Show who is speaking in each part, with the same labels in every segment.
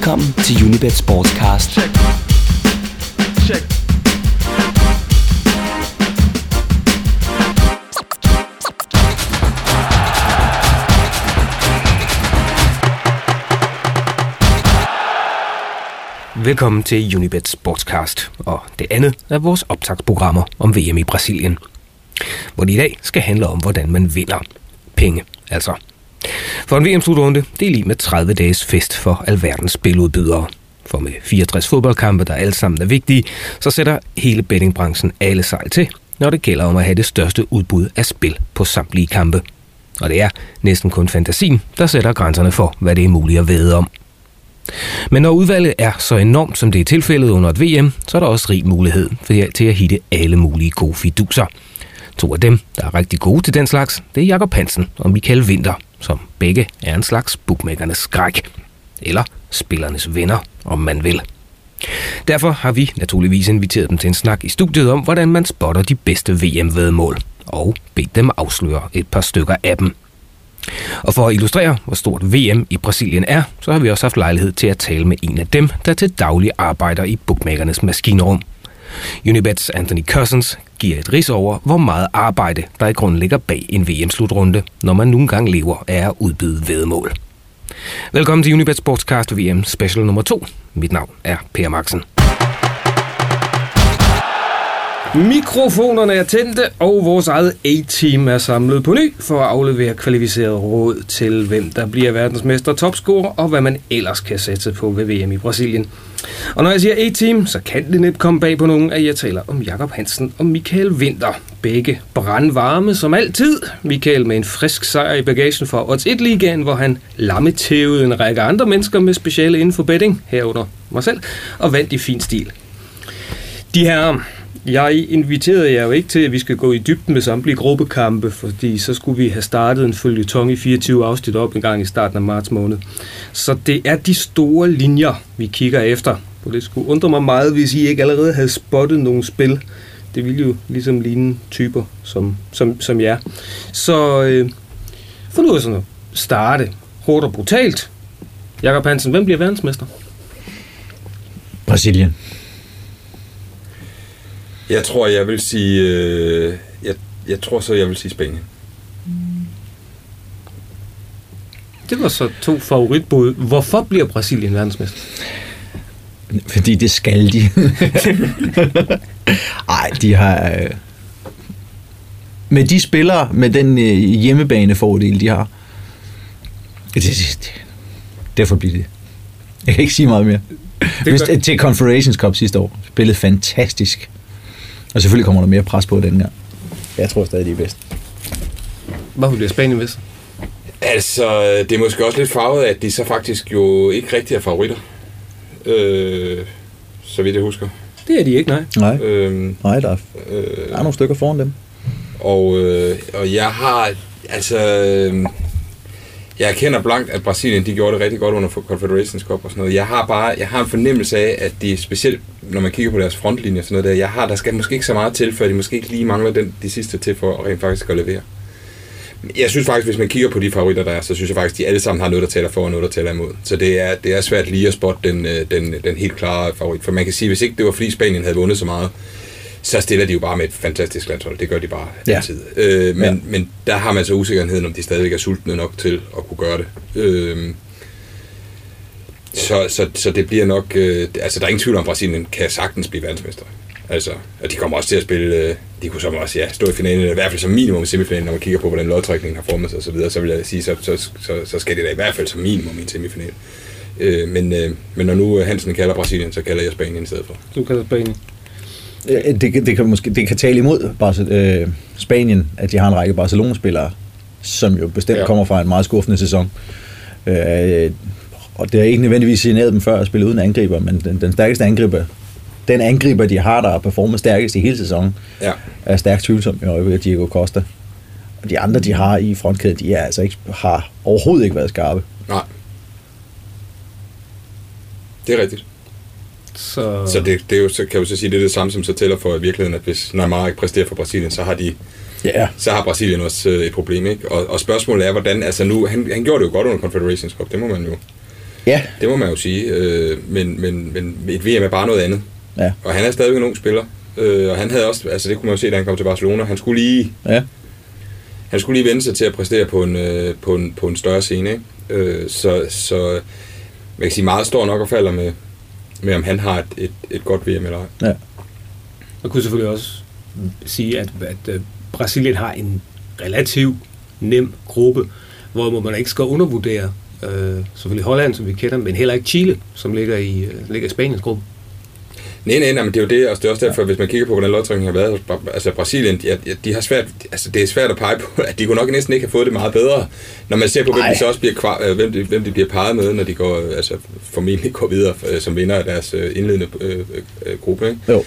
Speaker 1: Velkommen til Unibet Sportscast. Check. Check. Velkommen til Unibet Sportscast og det andet af vores optagsprogrammer om VM i Brasilien. Hvor det i dag skal handle om, hvordan man vinder penge, altså. For en VM-slutrunde, det er lige med 30 dages fest for alverdens spiludbydere. For med 64 fodboldkampe, der alle sammen er vigtige, så sætter hele bettingbranchen alle sejl til, når det gælder om at have det største udbud af spil på samtlige kampe. Og det er næsten kun fantasien, der sætter grænserne for, hvad det er muligt at vide om. Men når udvalget er så enormt, som det er tilfældet under et VM, så er der også rig mulighed for til at hitte alle mulige gode fiduser. To af dem, der er rigtig gode til den slags, det er Jakob Hansen og Michael Winter, som begge er en slags bookmakernes skræk. Eller spillernes venner, om man vil. Derfor har vi naturligvis inviteret dem til en snak i studiet om, hvordan man spotter de bedste VM-vedmål, og bedt dem afsløre et par stykker af dem. Og for at illustrere, hvor stort VM i Brasilien er, så har vi også haft lejlighed til at tale med en af dem, der til daglig arbejder i bookmakernes maskinrum. Unibets Anthony Cousins giver et ris over, hvor meget arbejde, der i grunden ligger bag en VM-slutrunde, når man nogle gange lever af at udbyde vedmål. Velkommen til Unibet Sportscast VM special nummer 2. Mit navn er Per Maxen. Mikrofonerne er tændte, og vores eget A-team er samlet på ny for at aflevere kvalificeret råd til, hvem der bliver verdensmester topscorer, og hvad man ellers kan sætte på ved VM i Brasilien. Og når jeg siger A-team, så kan det nemt komme bag på nogen, at jeg taler om Jakob Hansen og Michael Winter. Begge brandvarme som altid. Michael med en frisk sejr i bagagen for Odds 1 ligaen hvor han lammetævede en række andre mennesker med speciale inden for betting, herunder mig selv, og vandt i fin stil. De her jeg inviterede jer jo ikke til, at vi skal gå i dybden med samtlige gruppekampe, fordi så skulle vi have startet en følgetong i 24 afsnit op en gang i starten af marts måned. Så det er de store linjer, vi kigger efter. Og det skulle undre mig meget, hvis I ikke allerede havde spottet nogle spil. Det ville jo ligesom ligne typer som, som, som jer. Så øh, for nu sådan at starte hårdt og brutalt. Jakob Hansen, hvem bliver verdensmester?
Speaker 2: Brasilien.
Speaker 3: Jeg tror, jeg vil sige... Øh, jeg, jeg tror så, jeg vil sige Spanien.
Speaker 1: Det var så to favoritbud. Hvorfor bliver Brasilien verdensmester?
Speaker 2: Fordi det skal de. Ej, de har... Øh, med de spillere, med den øh, hjemmebanefordel, de har, det, det, det, derfor bliver det. Jeg kan ikke sige meget mere. Det gør... til Confederations Cup sidste år spillede fantastisk. Og selvfølgelig kommer der mere pres på den her. Jeg tror stadig, de er bedst.
Speaker 1: Hvorfor bliver Spanien bedst?
Speaker 3: Altså, det er måske også lidt farvet, at de så faktisk jo ikke rigtig er favoritter. Øh, så vidt jeg husker.
Speaker 1: Det er de ikke, nej.
Speaker 2: Nej, øhm, nej der, er, øh, der er nogle stykker foran dem.
Speaker 3: Og, øh, og jeg har, altså, øh, jeg kender blankt, at Brasilien de gjorde det rigtig godt under Confederations Cup og sådan noget. Jeg har bare jeg har en fornemmelse af, at de specielt, når man kigger på deres frontlinje og sådan noget der, jeg har, der skal måske ikke så meget til, før de måske ikke lige mangler den, de sidste til for at rent faktisk at levere. Jeg synes faktisk, hvis man kigger på de favoritter, der er, så synes jeg faktisk, at de alle sammen har noget, der taler for og noget, der taler imod. Så det er, det er svært lige at spotte den, øh, den, den helt klare favorit. For man kan sige, hvis ikke det var fordi Spanien havde vundet så meget, så stiller de jo bare med et fantastisk landshold. Det gør de bare ja. altid. Øh, men, ja. men der har man så usikkerheden, om de stadigvæk er sultne nok til at kunne gøre det. Øh, så, så, så det bliver nok... Øh, altså, der er ingen tvivl om, at Brasilien kan sagtens blive verdensmester. Altså, og de kommer også til at spille... Øh, de kunne så også ja, stå i finalen, i hvert fald som minimum i semifinalen, når man kigger på, hvordan lodtrækningen har formet sig osv., så, videre, så vil jeg sige, så, så, så, så skal det da i hvert fald som minimum i en semifinal. Øh, men, øh, men når nu Hansen kalder Brasilien, så kalder jeg Spanien i stedet for.
Speaker 1: Du kalder Spanien?
Speaker 2: Det, det, kan måske, det kan tale imod Barce, øh, Spanien, at de har en række Barcelona-spillere, som jo bestemt ja. kommer fra en meget skuffende sæson. Øh, og det er ikke nødvendigvis signeret dem før at spille uden angriber, men den, den stærkeste angriber, den angriber, de har, der har performet stærkest i hele sæsonen, ja. er stærkt tvivlsom i øjeblikket, Diego Costa. Og de andre, de har i frontkæden, de er altså ikke, har overhovedet ikke været skarpe.
Speaker 3: Nej. Det er rigtigt. Så, så det, det er jo, så kan jeg jo så sige, det er det samme, som så tæller for i virkeligheden, at hvis Neymar ikke præsterer for Brasilien, så har de Ja. Så har Brasilien også øh, et problem, ikke? Og, og spørgsmålet er, hvordan, altså nu, han, han gjorde det jo godt under Confederations Cup, det må man jo
Speaker 2: Ja.
Speaker 3: Det må man jo sige. Øh, men, men, men et VM er bare noget andet.
Speaker 2: Ja.
Speaker 3: Og han er stadigvæk en ung spiller. Øh, og han havde også, altså det kunne man jo se, da han kom til Barcelona. Han skulle lige,
Speaker 2: Ja.
Speaker 3: han skulle lige vende sig til at præstere på en, øh, på en, på en større scene. Ikke? Øh, så, så man kan sige, meget står nok og falder med, med om han har et, et, et godt VM eller ej.
Speaker 2: ja.
Speaker 1: Man kunne selvfølgelig også sige, at, at øh, Brasilien har en relativt nem gruppe, hvor man ikke skal undervurdere øh, selvfølgelig Holland, som vi kender, men heller ikke Chile, som ligger i, øh, ligger i Spaniens gruppe.
Speaker 3: Nej, nej, nej, men det er jo det, og det er også derfor, hvis man kigger på, hvordan lodtrækningen har været, altså Brasilien, de, de, har svært, altså det er svært at pege på, at de kunne nok næsten ikke have fået det meget bedre, når man ser på, hvem
Speaker 2: Ej.
Speaker 3: de så også bliver, kvar, øh, hvem, de, hvem de bliver peget med, når de går, øh, altså formentlig går videre øh, som vinder af deres indledende øh, øh, gruppe, ikke?
Speaker 2: Jo.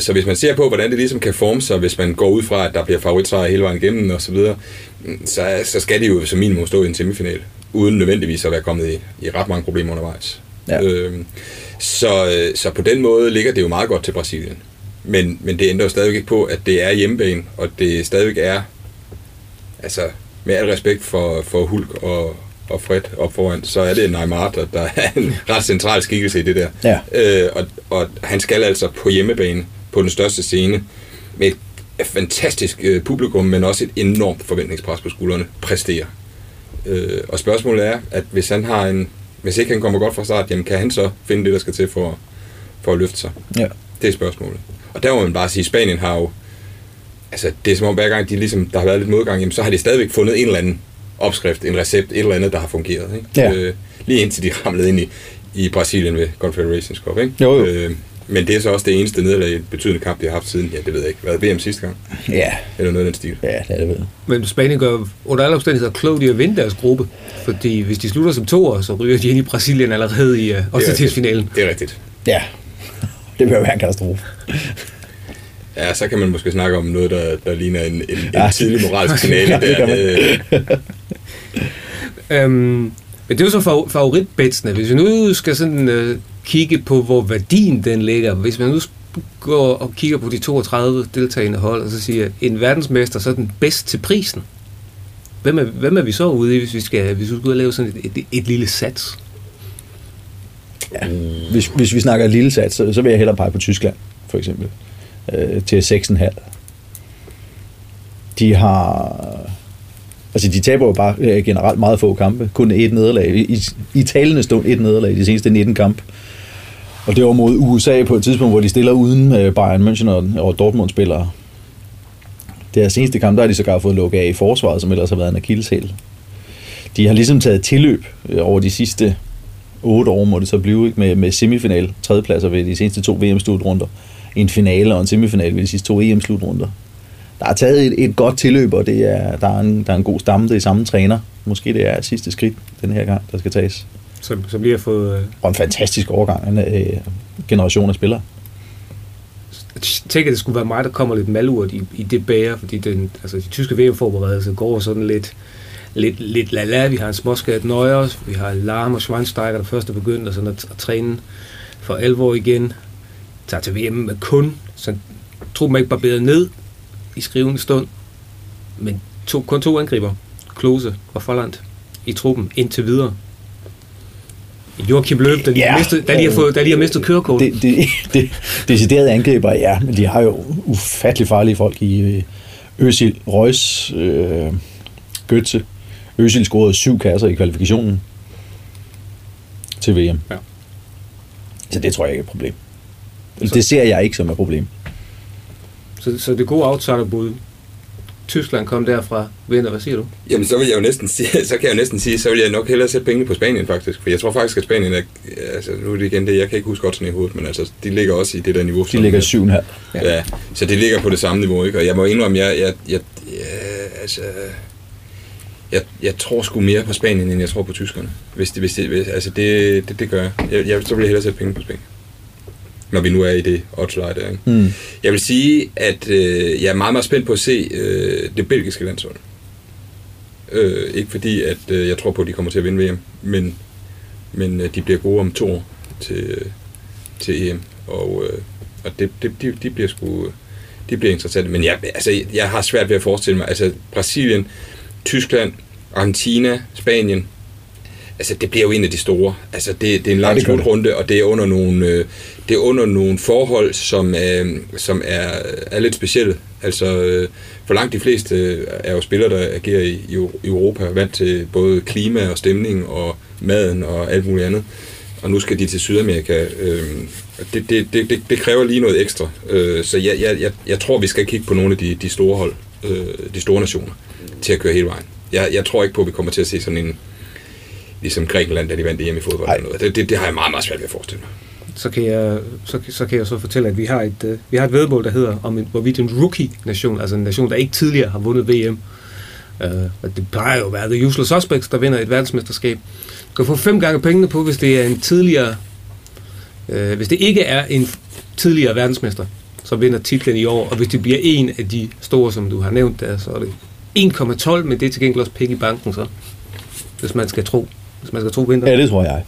Speaker 3: Så hvis man ser på, hvordan det ligesom kan forme sig, hvis man går ud fra, at der bliver favoritsejr hele vejen igennem og så videre, mm, så, så skal de jo som minimum stå i en semifinal, uden nødvendigvis at være kommet i, i ret mange problemer undervejs.
Speaker 2: Ja.
Speaker 3: Øhm, så, øh, så på den måde ligger det jo meget godt til Brasilien. Men, men det ændrer jo stadigvæk ikke på, at det er hjemmebane, og det stadigvæk er, altså med al respekt for, for Hulk og, og Fred op foran, så er det Neymar, der, der er en ret central skikkelse i det der.
Speaker 2: Ja.
Speaker 3: Øh, og, og han skal altså på hjemmebane, på den største scene, med et fantastisk øh, publikum, men også et enormt forventningspres på skuldrene, præstere. Øh, og spørgsmålet er, at hvis han har en, hvis ikke han kommer godt fra start, jamen kan han så finde det, der skal til for, for at løfte sig?
Speaker 2: Ja.
Speaker 3: Det er spørgsmålet. Og der må man bare sige, at Spanien har jo, altså det er som om hver gang, de ligesom, der har været lidt modgang, jamen, så har de stadigvæk fundet en eller anden opskrift, en recept, et eller andet, der har fungeret. Ikke?
Speaker 2: Ja.
Speaker 3: Øh, lige indtil de ramlede ind i, i Brasilien ved Confederations Cup. Ikke?
Speaker 2: Jo, jo.
Speaker 3: Øh, men det er så også det eneste nederlag i et betydende kamp, de har haft siden, ja, det ved jeg ikke, hvad VM sidste gang,
Speaker 2: Ja.
Speaker 3: eller noget af den stil.
Speaker 2: Ja, det er det vel.
Speaker 1: Men Spanien gør under alle omstændigheder klogt i at vinde deres gruppe, fordi hvis de slutter som toer, så ryger de ind i Brasilien allerede i uh, finalen.
Speaker 3: Det er rigtigt.
Speaker 2: Ja. Det vil jo være en katastrofe.
Speaker 3: Ja, så kan man måske snakke om noget, der, der ligner en, en, en
Speaker 2: Ja.
Speaker 3: tidlig moralsk finale.
Speaker 2: Ja, det kan
Speaker 3: der.
Speaker 2: man.
Speaker 3: Øh,
Speaker 1: Øhm, men det er jo så fa- favoritbetsene. Hvis vi nu skal sådan øh, kigge på, hvor værdien den ligger, hvis man nu går og kigger på de 32 deltagende hold, og så siger, en verdensmester så er den bedst til prisen. Hvem er, hvem er vi så ude i, hvis vi skal, hvis vi skal ud og lave sådan et, et, et lille sats?
Speaker 2: Ja. Hvis, hvis vi snakker lille sats, så, så vil jeg hellere pege på Tyskland, for eksempel. Øh, til 6,5. De har... Altså, de taber jo bare øh, generelt meget få kampe. Kun et nederlag. I, i talende stund et nederlag i de seneste 19 kampe. Og det var mod USA på et tidspunkt, hvor de stiller uden øh, Bayern München og, Dortmund-spillere. Deres seneste kamp, der har de sågar fået lukket af i forsvaret, som ellers har været en akilleshæl. De har ligesom taget tilløb øh, over de sidste otte år, må det så blive, ikke? Med, med semifinal, tredjepladser ved de seneste to VM-slutrunder, en finale og en semifinal ved de sidste to EM-slutrunder. Der er taget et, et godt tilløb, og det er, der, er en, der er en god stamme, det er samme træner. Måske det er sidste skridt den her gang, der skal tages.
Speaker 1: Som, som lige har fået... Øh,
Speaker 2: Og en fantastisk overgang af øh, generation af spillere.
Speaker 1: jeg tænker, at det skulle være mig, der kommer lidt malurt i, i det bære, fordi den, altså, de tyske VM-forberedelser går sådan lidt, lidt, lidt la-la. Vi har en småskadet Neuers, vi har Lahm og Schweinsteiger, der først er begyndt at, sådan at, at træne for alvor igen. Tager til VM med kun, så truppen er ikke barberet ned i skrivende stund, men to, kun to angriber, Klose og Folland, i truppen indtil videre. Joachim Løb, der lige,
Speaker 2: Ja.
Speaker 1: har mistet, der lige har, fået, der lige har mistet kørekort.
Speaker 2: Det, det, det, deciderede angriber, ja, men de har jo ufattelig farlige folk i øh, Øsil, Reus, øh, Götze. Øsil scorede syv kasser i kvalifikationen til VM.
Speaker 1: Ja.
Speaker 2: Så det tror jeg ikke er et problem. Eller Det ser jeg ikke som et problem.
Speaker 1: Så, så det gode outsiderbud, Tyskland kom derfra, vinder, hvad siger du?
Speaker 3: Jamen, så vil jeg jo næsten sige, så kan jeg jo næsten sige, så vil jeg nok hellere sætte pengene på Spanien faktisk. For jeg tror faktisk, at Spanien er, altså nu er det igen det, jeg kan ikke huske godt sådan i hovedet, men altså, de ligger også i det der niveau.
Speaker 2: De ligger 7,5.
Speaker 3: Ja. ja. så det ligger på det samme niveau, ikke? Og jeg må indrømme, jeg, jeg, jeg, jeg altså, jeg, jeg tror sgu mere på Spanien, end jeg tror på tyskerne. Hvis det, hvis det, hvis, altså det, det, det gør jeg. jeg. Jeg, så vil jeg hellere sætte penge på Spanien. Når vi nu er i det oddsleje der, ikke?
Speaker 2: Mm.
Speaker 3: Jeg vil sige, at øh, jeg er meget, meget spændt på at se øh, det belgiske landshold. Øh, ikke fordi, at øh, jeg tror på, at de kommer til at vinde VM, men, men øh, de bliver gode om to år til, øh, til EM. Og, øh, og det, det, de, de bliver sgu de bliver interessante. Men jeg, altså, jeg har svært ved at forestille mig, altså Brasilien, Tyskland, Argentina, Spanien, altså det bliver jo en af de store. Altså det, det er en lang
Speaker 2: Ja,
Speaker 3: slutrunde, og det er under nogle, øh, det er under nogle forhold, som, øh, som er, er lidt specielle. Altså øh, for langt de fleste øh, er jo spillere, der agerer i, i Europa, vant til både klima og stemning og maden og alt muligt andet. Og nu skal de til Sydamerika. Øh, det, det, det, det, det kræver lige noget ekstra. Øh, så jeg, jeg, jeg, jeg tror, vi skal kigge på nogle af de, de store hold, øh, de store nationer, til at køre hele vejen. Jeg, jeg tror ikke på, at vi kommer til at se sådan en, ligesom Grækenland, da de vandt EM i fodbold. Eller noget. Det, det, det har jeg meget, meget svært ved at forestille mig.
Speaker 1: så kan jeg så, så kan jeg så fortælle, at vi har et øh, vi har et vedmål, der hedder om en, hvorvidt en rookie-nation, altså en nation, der ikke tidligere har vundet VM. Øh, og det plejer jo at være The Usual Suspects, der vinder et verdensmesterskab. Du kan få fem gange pengene på, hvis det er en tidligere øh, hvis det ikke er en tidligere verdensmester, som vinder titlen i år, og hvis det bliver en af de store, som du har nævnt der, så er det 1,12, men det er til gengæld også penge i banken, så hvis man skal tro, hvis man skal tro vinter.
Speaker 2: Ja, det tror jeg.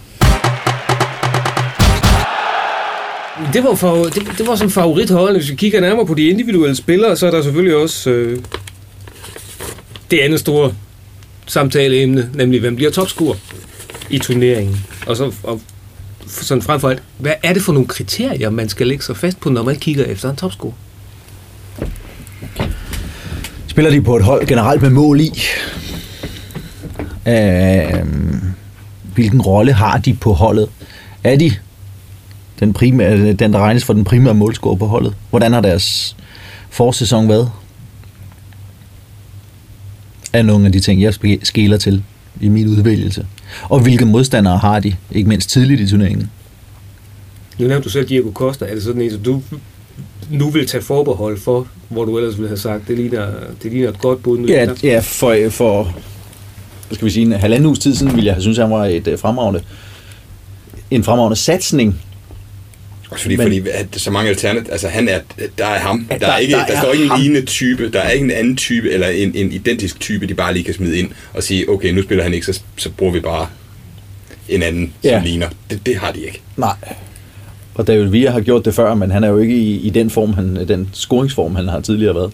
Speaker 1: Det var, for, det, det var som favorithold. Hvis vi kigger nærmere på de individuelle spillere, så er der selvfølgelig også øh, det andet store samtaleemne, nemlig hvem bliver topscorer i turneringen. Og så og sådan frem for alt, hvad er det for nogle kriterier, man skal lægge sig fast på, når man kigger efter en topscorer?
Speaker 2: Spiller de på et hold generelt med mål i? Øh, hvilken rolle har de på holdet? Er de den, primære, den, der regnes for den primære målscorer på holdet? Hvordan har deres forsæson været? Er nogle af de ting, jeg skeler til i min udvælgelse. Og hvilke modstandere har de, ikke mindst tidligt i turneringen?
Speaker 1: Nu nævnte du selv Diego Costa. Er det sådan en, som du nu vil tage forbehold for, hvor du ellers ville have sagt, det ligner, det ligner et godt bud? Nu
Speaker 2: Ja, ja for, for skal vi sige, en halvanden uges tid siden ville jeg have synes, han var et øh, fremragende, en fremragende satsning.
Speaker 3: Også fordi,
Speaker 2: Men-
Speaker 3: fordi at så mange alternativer, altså han er, der er ham. Der,
Speaker 2: der-
Speaker 3: er ikke,
Speaker 2: der
Speaker 3: der,
Speaker 2: er
Speaker 3: står ikke en
Speaker 2: ham.
Speaker 3: lignende type, der er ikke en anden type, eller en, en identisk type, de bare lige kan smide ind og sige, okay, nu spiller han ikke, så, så bruger vi bare en anden, som
Speaker 2: Ja.
Speaker 3: ligner. Det, det har de ikke.
Speaker 2: Nej. Og David Villa har gjort det før, men han er jo ikke i, i den form, han, den scoringsform, han har tidligere været.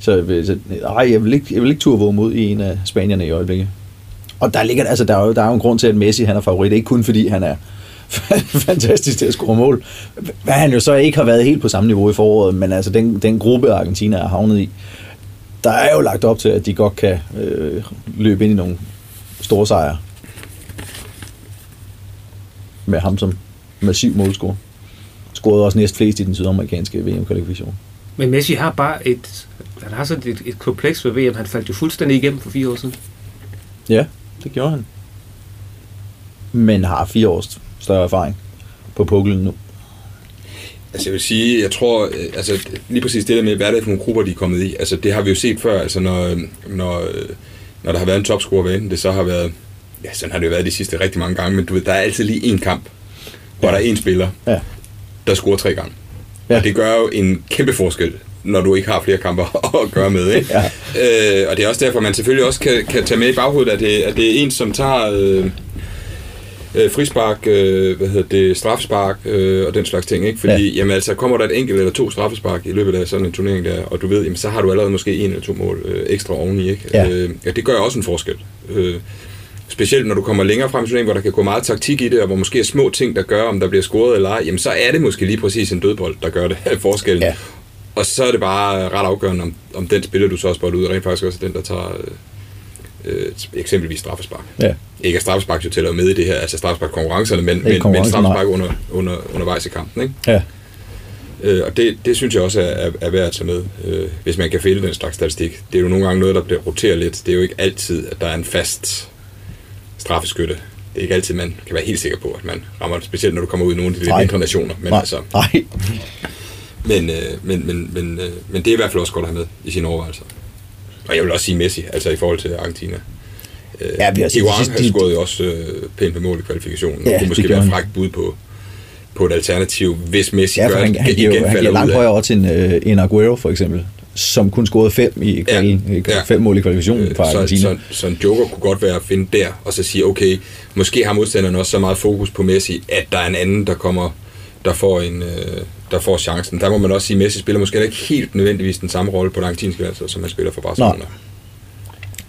Speaker 2: Så, jeg vil- så ej, jeg vil ikke, jeg vil ikke turde våge mod i en af spanierne i øjeblikket. Og der, ligger, altså, der, er jo, der er jo en grund til, at Messi han er favorit. Ikke kun fordi han er fantastisk til at score mål. Hvad han jo så ikke har været helt på samme niveau i foråret, men altså den, den gruppe, Argentina er havnet i, der er jo lagt op til, at de godt kan øh, løbe ind i nogle store sejre. Med ham som massiv målscorer. Scorede også næst flest i den sydamerikanske VM-kvalifikation.
Speaker 1: Men Messi har bare et, han har sådan et, et kompleks ved VM. Han faldt jo fuldstændig igennem for fire år siden.
Speaker 2: Ja, det gjorde han. Men har fire års større erfaring på puklen nu.
Speaker 3: Altså jeg vil sige, jeg tror, øh, altså lige præcis det der med, hvad er det for nogle grupper, de er kommet i, altså det har vi jo set før, altså når, når, øh, når der har været en topscorer, enten det så har været, ja sådan har det jo været de sidste rigtig mange gange, men du ved, der er altid lige en kamp, hvor
Speaker 2: Ja.
Speaker 3: der er en spiller,
Speaker 2: Ja.
Speaker 3: der scorer tre gange.
Speaker 2: Ja.
Speaker 3: Og det gør jo en kæmpe forskel, når du ikke har flere kamper at gøre med. Ikke?
Speaker 2: Ja.
Speaker 3: Øh, og det er også derfor, man selvfølgelig også kan, kan tage med i baghovedet, at det, at det er en, som tager øh, øh, frispark, øh, hvad hedder det, straffespark øh, og den slags ting. Ikke? Fordi ja. jamen, altså, kommer der et enkelt eller to straffespark i løbet af sådan en turnering der, og du ved, jamen, så har du allerede måske en eller to mål øh, ekstra oveni. Ikke?
Speaker 2: Ja.
Speaker 3: Øh, ja, det gør også en forskel. Øh, specielt når du kommer længere frem i turneringen, hvor der kan gå meget taktik i det, og hvor måske er små ting, der gør, om der bliver scoret eller ej, jamen så er det måske lige præcis en dødbold, der gør det forskellen.
Speaker 2: Ja.
Speaker 3: Og så er det bare ret afgørende, om, om den spiller, du så også ud, rent faktisk også er den, der tager øh, eksempelvis straffespark.
Speaker 2: Ja.
Speaker 3: Ikke at straffespark jo tæller med i det her, altså straffespark konkurrencerne, men, men, men straffespark under, under, undervejs i kampen. Ikke?
Speaker 2: Ja.
Speaker 3: Øh, og det, det synes jeg også er, er, er værd at tage med, øh, hvis man kan fælde den slags statistik. Det er jo nogle gange noget, der bliver roteret lidt. Det er jo ikke altid, at der er en fast straffeskytte. Det er ikke altid, man kan være helt sikker på, at man rammer, specielt når du kommer ud i nogle af de lidt mindre nationer. Men,
Speaker 2: Nej.
Speaker 3: altså,
Speaker 2: Nej.
Speaker 3: Men, øh, men, men, men, øh, men det er i hvert fald også godt at have med i sine overvejelser. Og jeg vil også sige Messi, altså i forhold til Argentina. Øh,
Speaker 2: Ja, vi har set
Speaker 3: har scoret jo også øh, pænt med mål i kvalifikationen.
Speaker 2: Ja,
Speaker 3: det kunne
Speaker 2: det
Speaker 3: måske
Speaker 2: gjorde
Speaker 3: være
Speaker 2: han.
Speaker 3: frækt bud på, på et alternativ, hvis Messi
Speaker 2: Ja,
Speaker 3: gør,
Speaker 2: han, han,
Speaker 3: igen
Speaker 2: jo- han
Speaker 3: falder
Speaker 2: langt højere over til en, øh, en Aguero, for eksempel, som kun scorede fem, i kvalen,
Speaker 3: Ja,
Speaker 2: ja. fem mål i kvalifikationen for
Speaker 3: Øh, så,
Speaker 2: Argentina.
Speaker 3: så, så en joker kunne godt være at finde der, og så sige, okay, måske har modstanderen også så meget fokus på Messi, at der er en anden, der kommer, der får, en, øh, der får chancen. Der må man også sige, at Messi spiller måske ikke helt nødvendigvis den samme rolle på det argentinske landshold, som han spiller for Barcelona.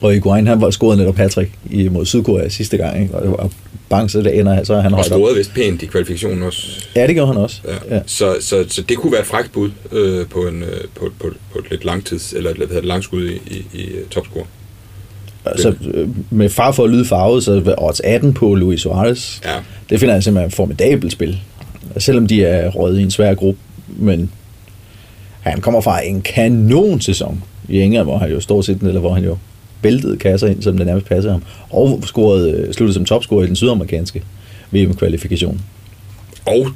Speaker 2: Og Higuain, han var scoret netop Patrick mod Sydkorea sidste gang, ikke? og det var bang, så det ender, så er han
Speaker 3: Og scorede vist pænt i kvalifikationen også.
Speaker 2: Ja, det gjorde han også.
Speaker 3: Ja. Ja. Så, så, så det kunne være et frækt bud øh, på, en, øh, på, på, på et lidt langtids, eller et, hvad hedder det, langskud i, i, i øh, topscore.
Speaker 2: Altså, med far for at lyde farvet, så er odds 18 på Luis Suarez.
Speaker 3: Ja.
Speaker 2: Det finder jeg simpelthen formidabelt spil. Selvom de er røget i en svær gruppe, men han kommer fra en kanon sæson i England, hvor han jo stort set, eller hvor han jo væltede kasser ind, som det nærmest passer ham, og scorede, øh, sluttede som topscorer i den sydamerikanske VM-kvalifikation.
Speaker 3: Og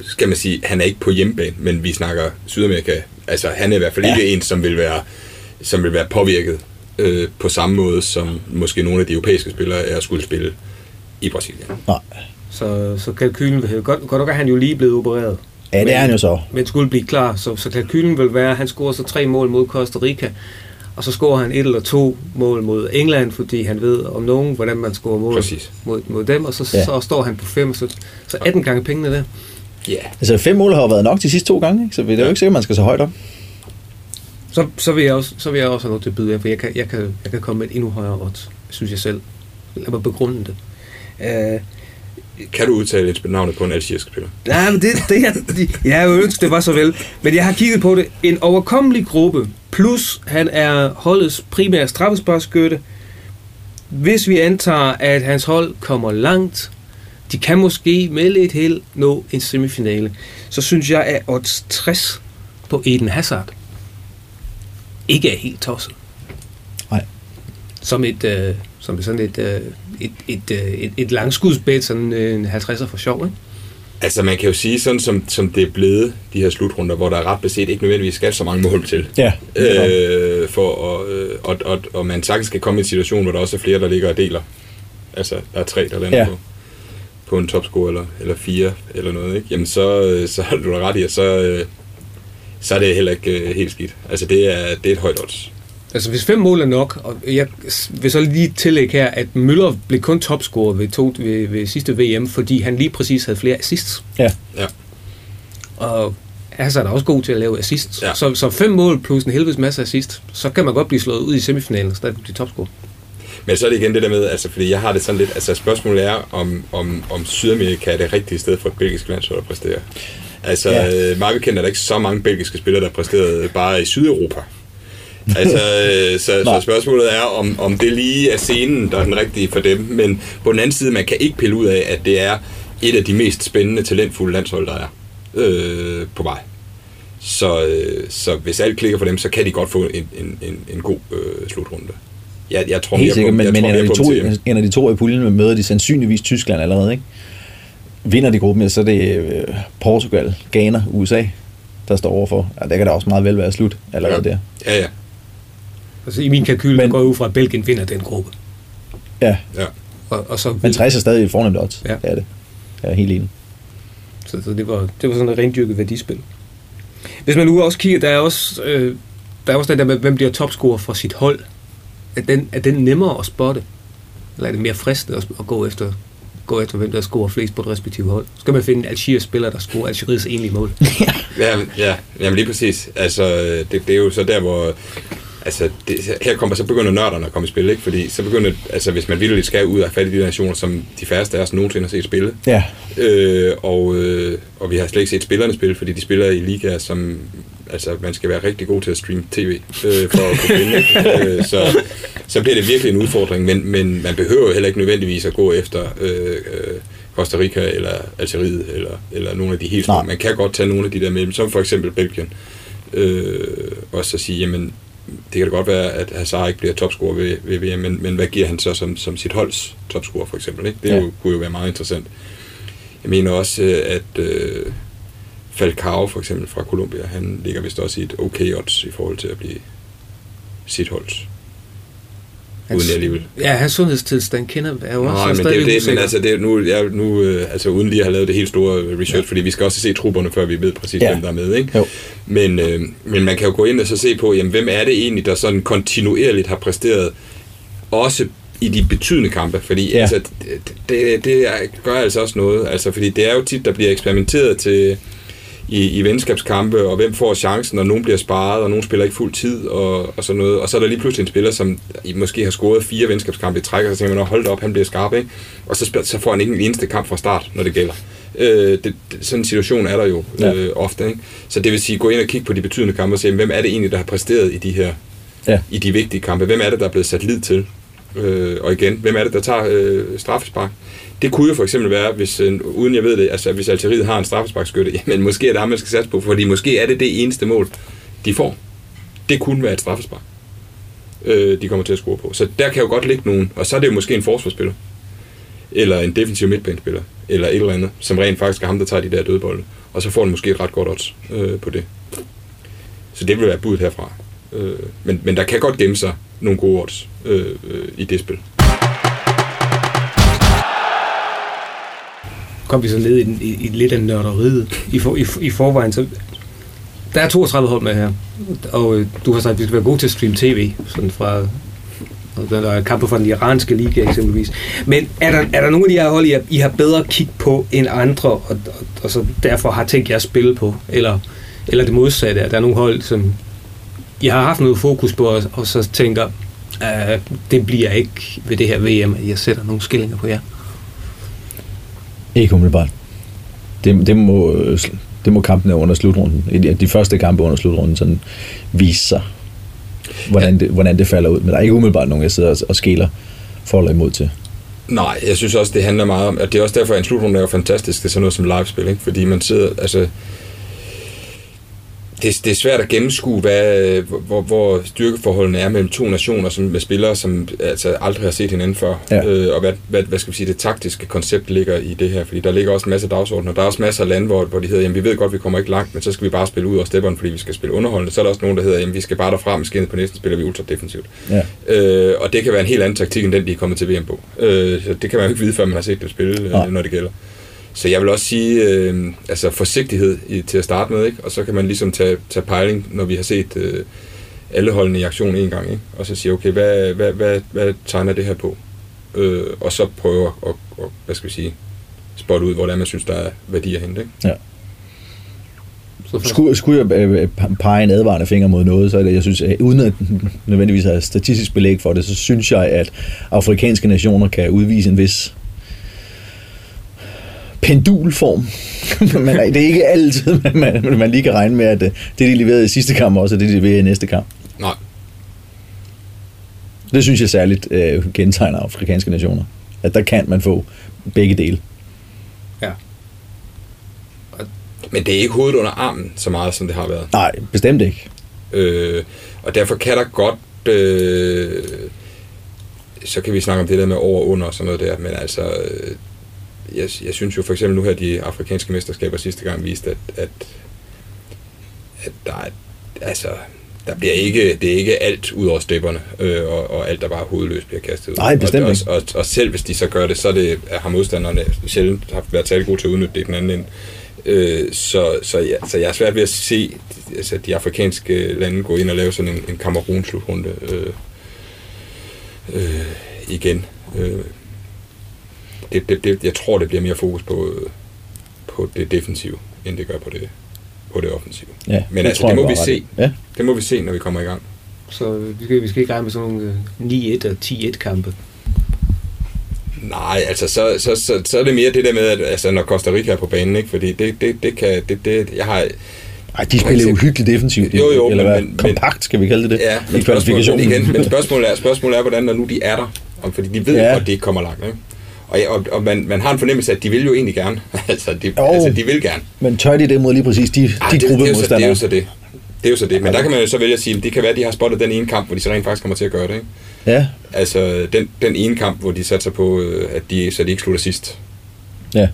Speaker 3: skal man sige, han er ikke på hjemmebane, men vi snakker Sydamerika. Altså, han er i hvert fald
Speaker 2: Ja.
Speaker 3: ikke en, som vil være, som vil være påvirket øh, på samme måde, som måske nogle af de europæiske spillere er skulle spille i Brasilien.
Speaker 2: Nej.
Speaker 1: Så, så kalkylen vil godt, godt nok er han jo lige blevet opereret.
Speaker 2: Ja, det er han jo så.
Speaker 1: Men skulle blive klar, så, så kalkylen vil være, at han scorer så tre mål mod Costa Rica, og så scorer han et eller to mål mod England, fordi han ved om nogen, hvordan man scorer mål
Speaker 3: Præcis.
Speaker 1: mod, mod dem, og så,
Speaker 2: Ja.
Speaker 1: så står han på fem, så, så 18 gange pengene der.
Speaker 3: Ja, yeah.
Speaker 2: Altså, fem mål har jo været nok de sidste to gange, ikke? så det er jo ikke sikkert, at man skal så højt op.
Speaker 1: Så, så, vil jeg også, så vil jeg også have noget til at byde af, for jeg kan, jeg, kan, jeg kan komme med et endnu højere odds, synes jeg selv. Lad mig begrunde det. Uh,
Speaker 3: kan du udtale et navnet på en algerisk spiller?
Speaker 1: Nej, men det, det er, de, jeg ville ønske, det var så vel. Men jeg har kigget på det. En overkommelig gruppe, plus han er holdets primære straffesparkskytte. Hvis vi antager, at hans hold kommer langt, de kan måske med lidt held nå en semifinale, så synes jeg, at odds 60 på Eden Hazard ikke er helt tosset.
Speaker 2: Nej.
Speaker 1: Som et, øh, som sådan et, øh, et, et, øh, et, et langskudsbæt, sådan øh, en 50'er for sjov, ikke?
Speaker 3: Altså, man kan jo sige, sådan som, som det er blevet, de her slutrunder, hvor der er ret beset ikke nødvendigvis skal så mange mål til.
Speaker 2: Ja.
Speaker 3: Øh, for at, øh, og, og, og man sagtens skal komme i en situation, hvor der også er flere, der ligger og deler. Altså, der er tre, der lander
Speaker 2: Ja.
Speaker 3: ja. på, på en topscore, eller, eller fire, eller noget, ikke? Jamen, så, øh, så har du da ret i, at så, øh, så er det heller ikke øh, helt skidt. Altså, det er, det er et højt odds.
Speaker 1: Altså hvis fem mål er nok, og jeg vil så lige tillægge her, at Møller blev kun topscorer ved, to, ved, ved sidste VM, fordi han lige præcis havde flere assists.
Speaker 2: Ja.
Speaker 3: Ja.
Speaker 1: Og Hazard er også god til at lave assists.
Speaker 3: Ja.
Speaker 1: Så, så fem mål plus en helvedes masse assist, så kan man godt blive slået ud i semifinalen og stadig blive topscorer.
Speaker 3: Men så er det igen det der med, altså, fordi jeg har det sådan lidt, altså spørgsmålet er, om, om, om Sydamerika er det rigtige sted for et belgisk landshold at præstere. Altså,
Speaker 2: Ja.
Speaker 3: ja. mig bekendt er der ikke så mange belgiske spillere, der har præsteret bare i Sydeuropa. Altså, øh, så, så spørgsmålet er, om, om det lige er scenen, der er den rigtige for dem. Men på den anden side, man kan ikke pille ud af, at det er et af de mest spændende, talentfulde landshold, der er øh, på vej. Så, øh, så hvis alt klikker for dem, så kan de godt få en, en, en, en god øh, slutrunde. Jeg, jeg tror
Speaker 2: Helt sikkert,
Speaker 3: på,
Speaker 2: men,
Speaker 3: jeg
Speaker 2: men
Speaker 3: tror
Speaker 2: de
Speaker 3: på
Speaker 2: to,
Speaker 3: hjem.
Speaker 2: ender de to i puljen, møder de sandsynligvis Tyskland allerede, ikke? Vinder de gruppen, så er det øh, Portugal, Ghana, USA, der står overfor. Ja, det kan da også meget vel være slut allerede
Speaker 3: Ja.
Speaker 2: der.
Speaker 3: Ja, ja.
Speaker 1: Altså i min kalkyl,
Speaker 2: Men-
Speaker 1: går ud fra, at Belgien vinder den gruppe.
Speaker 2: Ja,
Speaker 3: ja.
Speaker 1: Og, og så,
Speaker 2: men 60 er stadig et fornemt odds.
Speaker 1: Ja.
Speaker 2: Det er det. Jeg er helt enig.
Speaker 1: Så, så det, var, det var sådan et rendyrket værdispil. Hvis man nu også kigger, der er også, øh, der er også den der med, hvem bliver topscorer for sit hold. Er den, er den nemmere at spotte? Eller er det mere fristende at, at gå efter gå efter, hvem der scorer flest på et respektive hold. Så skal man finde en Algiers-spiller, der scorer Algeriets enlige mål.
Speaker 3: Ja, ja, jamen lige præcis. Altså, det, det er jo så der, hvor... Altså, det, her kommer, så begynder nørderne at komme i spil, ikke? Fordi så begynder, altså hvis man virkelig skal ud af fat i de nationer, som de færreste af os nogensinde har set spille.
Speaker 2: Ja,
Speaker 3: Øh, og, øh, og vi har slet ikke set spillerne spille, fordi de spiller i ligaer, som altså, man skal være rigtig god til at streame tv øh, for at kunne vinde. øh, så, så bliver det virkelig en udfordring, men, men man behøver jo heller ikke nødvendigvis at gå efter øh, øh, Costa Rica eller Algeriet eller, eller nogle af de helt små. Man kan godt tage nogle af de der med, som for eksempel Belgien, øh, og så sige, jamen, det kan da godt være, at Hazard ikke bliver topscorer ved, ved VM, men, men hvad giver han så som, som sit holds topscorer for eksempel? Ikke? Det
Speaker 2: Ja.
Speaker 3: jo, kunne jo være meget interessant. Jeg mener også, øh, at øh, Falcao for eksempel fra Colombia, han ligger vist også i et okay odds i forhold til at blive sit holds. Uden jeg alligevel.
Speaker 1: Ja, hans sundhedstilstand kender er jo også
Speaker 3: Nej, men det er det, men altså, det er nu, jeg, nu øh, altså uden lige at have lavet det helt store øh, research, ja. fordi vi skal også se trupperne, før vi ved præcis,
Speaker 2: Ja.
Speaker 3: hvem der er med, ikke?
Speaker 2: Jo.
Speaker 3: Men, øh, men man kan jo gå ind og så se på, jamen, hvem er det egentlig, der sådan kontinuerligt har præsteret, også i de betydende kampe, fordi
Speaker 2: Ja.
Speaker 3: altså, det, det, det gør altså også noget, altså, fordi det er jo tit, der bliver eksperimenteret til i, i venskabskampe, og hvem får chancen, og nogen bliver sparet, og nogen spiller ikke fuld tid, og, og sådan noget. Og så er der lige pludselig en spiller, som I måske har scoret fire venskabskampe i træk, og så tænker man, hold op, han bliver skarp, ikke? Og så, spiller, så får han ikke en eneste kamp fra start, når det gælder. Øh, det, sådan en situation er der jo
Speaker 2: Ja.
Speaker 3: øh, ofte, ikke? Så det vil sige, gå ind og kigge på de betydende kampe og se, hvem er det egentlig, der har præsteret i de her
Speaker 2: Ja.
Speaker 3: i de vigtige kampe. Hvem er det, der er blevet sat lid til? Øh, og igen, hvem er det, der tager øh, straffespark? Det kunne jo for eksempel være, hvis, øh, uden jeg ved det, altså hvis Algeriet har en straffesparkskytte, men måske er det ham, man skal satse på, fordi måske er det det eneste mål, de får. Det kunne være et straffespark, øh, de kommer til at score på. Så der kan jo godt ligge nogen, og så er det jo måske en forsvarsspiller, eller en defensiv midtbanespiller, eller et eller andet, som rent faktisk er ham, der tager de der dødbolde. Og så får han måske et ret godt odds øh, på det. Så det vil være budet herfra. Øh, men, men der kan godt gemme sig nogle gode odds øh, øh, i det spil.
Speaker 4: Kom vi så ned i, den- i, i lidt af nørderiet i, for, i, i forvejen. Så der er 32 hold med her, og øh, du har sagt, at vi skal være gode til at streame tv, sådan fra og der er kampe fra den iranske liga eksempelvis. Men er der, er der nogle af de her hold, I har, I har bedre kig på end andre, og, og, og så derfor har tænkt jer at spille på? Eller, eller det modsatte, at der er nogle hold, som I har haft noget fokus på, og, og så tænker, at det bliver ikke ved det her VM, at jeg sætter nogle skillinger på jer.
Speaker 2: Ikke umiddelbart. Det, det, må, det må kampene under slutrunden, de- første kampe under slutrunden, sådan vise sig, hvordan det, hvordan det falder ud. Men der er ikke umiddelbart nogen, jeg sidder og- og skæler for eller imod til.
Speaker 3: Nej, jeg synes også, det handler meget om, at det er også derfor, at en slutrunde er jo fantastisk. Det er sådan noget som livespil, ikke? Fordi man sidder, altså... Det, det er svært at gennemskue, hvad, hvor, hvor styrkeforholdene er mellem to nationer som, med spillere, som altså, aldrig har set hinanden før.
Speaker 2: Ja.
Speaker 3: Øh, og hvad, hvad, hvad skal vi sige, det taktiske koncept ligger i det her. Fordi der ligger også en masse dagsordner. Der er også masser af lande, hvor, hvor de hedder, jamen vi ved godt, vi kommer ikke langt, men så skal vi bare spille ud over stepperne, fordi vi skal spille underholdende. Så er der også nogen, der hedder, jamen vi skal bare derfra med skinnet på næsten, spiller vi ultra defensivt.
Speaker 2: Ja.
Speaker 3: Øh, og det kan være en helt anden taktik, end den, de er kommet til VM på. Øh, så det kan man jo ikke vide, før man har set dem spille,
Speaker 2: Nej.
Speaker 3: øh, når det gælder. Så jeg vil også sige, øh, altså forsigtighed i, til at starte med, ikke? og så kan man ligesom tage, tage pejling, når vi har set øh, alle holdene i aktion en gang, ikke? og så sige, okay, hvad, hvad, hvad, hvad tegner det her på? Øh, og så prøve at, at, at, hvad skal vi sige, spotte ud, hvordan man synes, der er værdi at hente. Ikke?
Speaker 2: Ja. Skulle, skulle jeg øh, pege en advarende finger mod noget, så er det, jeg synes, at uden at nødvendigvis have statistisk belæg for det, så synes jeg, at afrikanske nationer kan udvise en vis pendulform. Men det er ikke altid, man, man, man lige kan regne med, at øh, det, de leverede i sidste kamp, også er det, de leverer i næste kamp.
Speaker 3: Nej,
Speaker 2: Det synes jeg særligt øh, kendetegner afrikanske nationer. At der kan man få begge dele.
Speaker 4: Ja.
Speaker 3: men det er ikke hovedet under armen så meget, som det har været.
Speaker 2: Nej, bestemt ikke.
Speaker 3: Øh, og derfor kan der godt... Øh, så kan vi snakke om det der med over og under og sådan noget der, men altså... Jeg, jeg synes jo for eksempel nu her, de afrikanske mesterskaber sidste gang viste, at, at, at der er... Altså, der bliver ikke, det er ikke alt ud over stepperne, øh, og, og alt, der bare hovedløst bliver kastet ud.
Speaker 2: Nej, bestemt
Speaker 3: og,
Speaker 2: ikke.
Speaker 3: og, og, og selv hvis de så gør det, så er det, har modstanderne sjældent haft været særlig gode til at udnytte det i den anden ende. Øh, så, så, ja, så jeg er svært ved at se altså, de afrikanske lande gå ind og lave sådan en, en Kamerun-slutrunde øh, øh, igen. Øh, det, det, det, jeg tror, det bliver mere fokus på, øh, på det defensive, end det gør på det, på det offensive.
Speaker 2: Ja,
Speaker 3: Men altså,
Speaker 2: tror
Speaker 3: det må vi
Speaker 2: ret
Speaker 3: se.
Speaker 2: i. Ja.
Speaker 3: Det må vi se, når vi kommer i gang.
Speaker 4: Så vi skal, vi skal ikke regne med sådan nogle øh, 9-1 og 10-1 kampe.
Speaker 3: Nej, altså så, så, så, så er det mere det der med, at altså, når Costa Rica er på banen, ikke? fordi det, det, det kan, det, det, jeg har,
Speaker 2: Ej, de spiller jo uhyggeligt defensivt.
Speaker 3: Jo, jo,
Speaker 2: eller
Speaker 3: men-
Speaker 2: hvad?
Speaker 3: men-
Speaker 2: Kompakt, skal vi kalde det det?
Speaker 3: Ja,
Speaker 2: I
Speaker 3: men spørgsmålet,
Speaker 2: kvalifikationen.
Speaker 3: igen, men spørgsmålet er, spørgsmålet er, hvordan når nu de er der, om, fordi de ved
Speaker 2: Ja.
Speaker 3: ja. godt, de ikke kommer langt. Ikke? Og, ja, og, og man, man har en fornemmelse af, at de vil jo egentlig gerne. altså, de,
Speaker 2: Jo.
Speaker 3: altså, de vil gerne.
Speaker 2: Men tør de det mod lige præcis de,
Speaker 3: Ej,
Speaker 2: de
Speaker 3: det, det, er jo så, det er jo så det. Det er jo så det. Men der kan man jo så vælge at sige, at det kan være, at de har spottet den ene kamp, hvor de så rent faktisk kommer til at gøre det. Ikke?
Speaker 2: Ja,
Speaker 3: Altså den, den ene kamp, hvor de satser på, øh, at de, så de ikke slutter sidst.
Speaker 2: ja.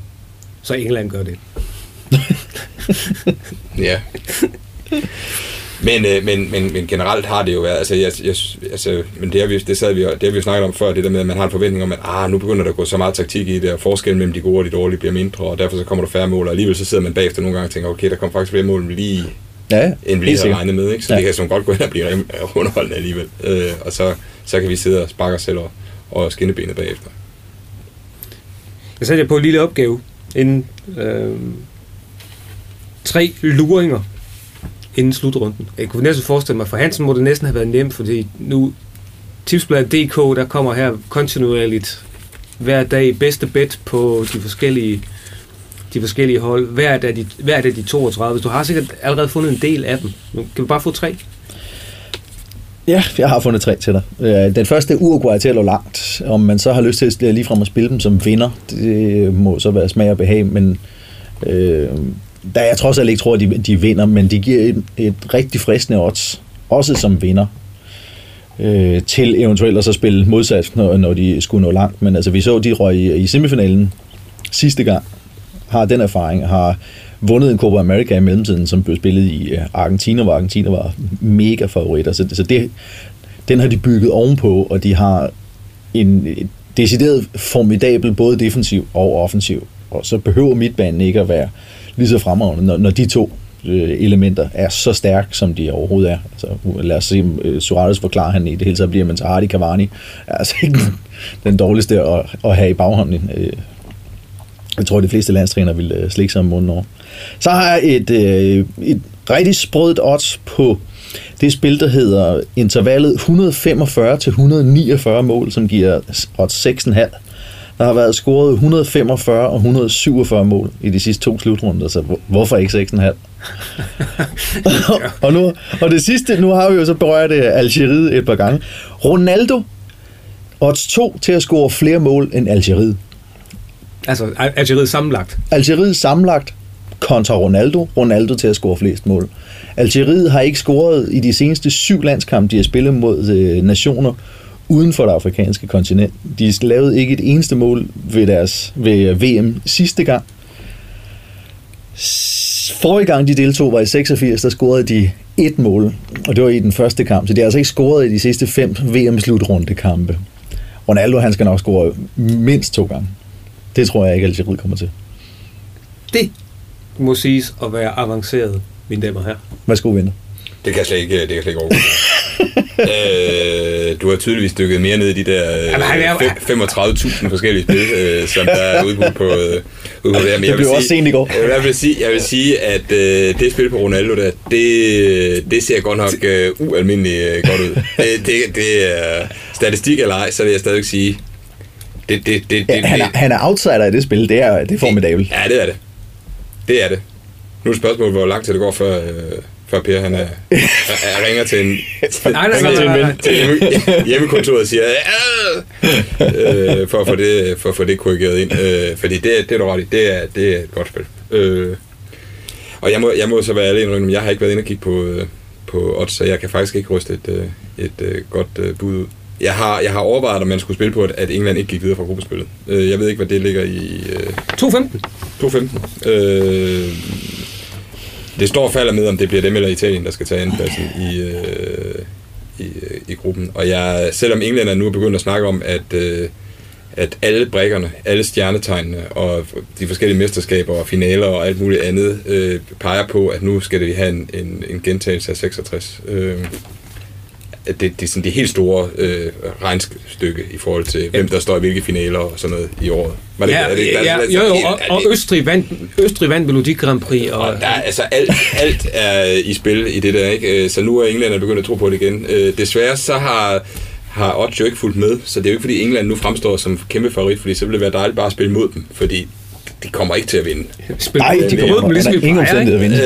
Speaker 4: Så England gør det.
Speaker 3: Ja. Men, øh, men, men, men generelt har det jo været, altså, jeg, jeg, altså men det har, vi, det, sad vi, det har vi jo snakket om før, det der med, at man har en forventning om, at ah, nu begynder der at gå så meget taktik i det, og forskellen mellem de gode og de dårlige bliver mindre, og derfor så kommer der færre mål, og alligevel så sidder man bagefter nogle gange og tænker, okay, der kom faktisk flere mål, end vi lige,
Speaker 2: Ja,
Speaker 3: end vi lige havde regnet med, ikke? så
Speaker 2: Ja.
Speaker 3: det kan som godt gå ind og blive rim- underholdende alligevel, øh, og så, så kan vi sidde og sparke os selv og, og skinne benet bagefter.
Speaker 4: Jeg satte jer på en lille opgave, inden, øh, tre luringer inden slutrunden. Jeg kunne næsten forestille mig, for Hansen må det næsten have været nemt, fordi nu tipsbladet.dk, der kommer her kontinuerligt hver dag bedste bet på de forskellige de forskellige hold. hver af de, hver af de 32. Du har sikkert allerede fundet en del af dem. Nu kan vi bare få tre?
Speaker 2: Ja, jeg har fundet tre til dig. Den første er Uruguay til at langt. Om man så har lyst til at ligefrem at spille dem som vinder, det må så være smag og behag, men øh, da jeg trods alt ikke tror, at de, de vinder, men de giver et, et rigtig fristende odds, også som vinder, øh, til eventuelt at så spille modsat, når, når de skulle nå langt. Men altså, vi så, de røg i, i semifinalen sidste gang, har den erfaring, har vundet en Copa America i mellemtiden, som blev spillet i øh, Argentina, hvor Argentina var mega favoritter. Så, så det, den har de bygget ovenpå, og de har en decideret formidabel både defensiv og offensiv. Og så behøver midtbanen ikke at være lige så fremragende, når, når de to øh, elementer er så stærke, som de overhovedet er. Altså, lad os se, øh, Suarez forklarer han i det hele taget bliver, men Hardy Cavani er altså ikke den dårligste at, at have i baghånden. Øh, jeg tror, de fleste landstræner vil slikke sig om munden over. Så har jeg et, et rigtig sprødt odds på det spil, der hedder intervallet 145 til 149 mål, som giver odds 6,5. Der har været scoret 145 og 147 mål i de sidste to slutrunder, så hvorfor ikke 6,5? og, nu, og det sidste, nu har vi jo så berørt det Algeriet et par gange. Ronaldo, odds 2 til at score flere mål end Algeriet.
Speaker 4: Altså Algeriet sammenlagt?
Speaker 2: Algeriet sammenlagt kontra Ronaldo. Ronaldo til at score flest mål. Algeriet har ikke scoret i de seneste syv landskampe, de har spillet mod øh, nationer uden for det afrikanske kontinent. De lavede ikke et eneste mål ved deres ved VM sidste gang. Forrige gang de deltog var i 86, der scorede de et mål, og det var i den første kamp. Så de har altså ikke scoret i de sidste fem VM-slutrunde kampe. Ronaldo han skal nok score mindst to gange. Det tror jeg ikke, Algeriet kommer til.
Speaker 4: Det må siges at være avanceret, mine damer og herrer.
Speaker 2: Værsgo, venner.
Speaker 3: Det kan jeg slet ikke, det kan jeg slet ikke øh, du har tydeligvis dykket mere ned i de der øh, 35.000 forskellige spil, øh, som der er ude på, øh, ude på
Speaker 2: det. Men det blev også sent i går.
Speaker 3: Jeg vil sige, jeg vil sige at øh, det spil på Ronaldo der, det, det ser godt nok øh, ualmindeligt øh, godt ud. Det, det, det er statistik eller ej, så vil jeg stadig sige,
Speaker 2: det, det, det, ja, han, er, han er outsider i det spil, det er, det er formidabelt.
Speaker 3: Ja, det er det. Det er det. Nu er det spørgsmålet, hvor lang tid det går, før, øh, før Per han er, er, ringer til en,
Speaker 4: nej, nej, nej, nej, nej.
Speaker 3: til hjemme, hjemmekontoret og siger, øh, for, at få det, for at få det korrigeret ind. Øh, fordi det, det er du ret i, det er, det er et godt spil. Øh, og jeg må, jeg må så være ærlig men jeg har ikke været inde og kigge på, øh, på odds, så jeg kan faktisk ikke ryste et, øh, et, et godt bud ud. Jeg har, jeg har overvejet, om man skulle spille på, at, at England ikke gik videre fra gruppespillet. Øh, jeg ved ikke, hvad det ligger i...
Speaker 4: Øh, 2-15.
Speaker 3: 2-15. Øh, det står og falder med, om det bliver dem eller Italien, der skal tage andenpladsen i, øh, i, øh, i gruppen. Og jeg, selvom England er nu begyndt at snakke om, at, øh, at alle brækkerne, alle stjernetegnene og de forskellige mesterskaber og finaler og alt muligt andet øh, peger på, at nu skal vi have en, en, en gentagelse af 66. Øh, det, det er sådan det helt store øh, regnstykke i forhold til, ja. hvem der står i hvilke finaler og sådan noget i året.
Speaker 4: Var det, ja, er det, der, ja, jo, jo, og, og Østrig vandt, Østrig vandt Melodi Grand Prix. Og,
Speaker 3: og der, altså alt, alt er i spil i det der, ikke? Øh, så nu er England begyndt at tro på det igen. Øh, desværre så har har Odds jo ikke fulgt med, så det er jo ikke fordi England nu fremstår som kæmpe favorit, fordi så vil det være dejligt bare at spille mod dem, fordi de kommer ikke til at vinde.
Speaker 2: Spil Nej, de kommer mod dem ligesom vi plejer, at vinde.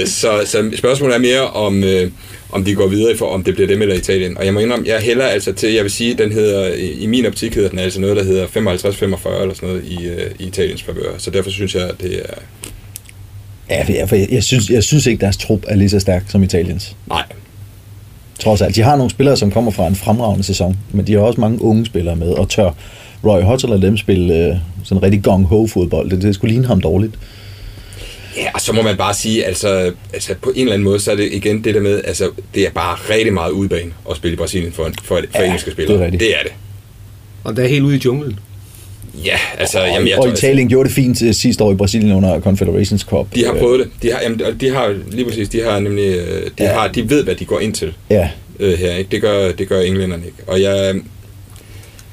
Speaker 3: Øh, så, så spørgsmålet er mere om, øh, om de går videre, for om det bliver dem eller Italien. Og jeg må indrømme, jeg hælder altså til, jeg vil sige, den hedder, i min optik hedder den altså noget, der hedder 55-45 eller sådan noget i, uh, i Italiens favør. Så derfor synes jeg, at det er...
Speaker 2: Ja, for jeg, jeg, synes, jeg synes ikke, deres trup er lige så stærk som Italiens.
Speaker 3: Nej.
Speaker 2: Trods alt. De har nogle spillere, som kommer fra en fremragende sæson, men de har også mange unge spillere med, og tør Roy Hodgson og dem spille uh, sådan rigtig gong-ho-fodbold. Det, det skulle ligne ham dårligt.
Speaker 3: Ja, og så må man bare sige, altså, altså på en eller anden måde, så er det igen det der med, altså det er bare rigtig meget udbane at spille i Brasilien for, for, for ja, engelske spillere. Det er, det er det.
Speaker 4: Og der er helt ude i junglen.
Speaker 3: Ja, altså...
Speaker 2: Og,
Speaker 3: jamen, jeg
Speaker 2: og tror, Italien altså, gjorde det fint øh, sidste år i Brasilien under Confederations Cup.
Speaker 3: De har prøvet det. De har, jamen, de har lige præcis, de har nemlig... Øh, de, ja. har, de ved, hvad de går ind til
Speaker 2: ja.
Speaker 3: øh, her. Ikke? Det, gør, det gør englænderne ikke. Og jeg,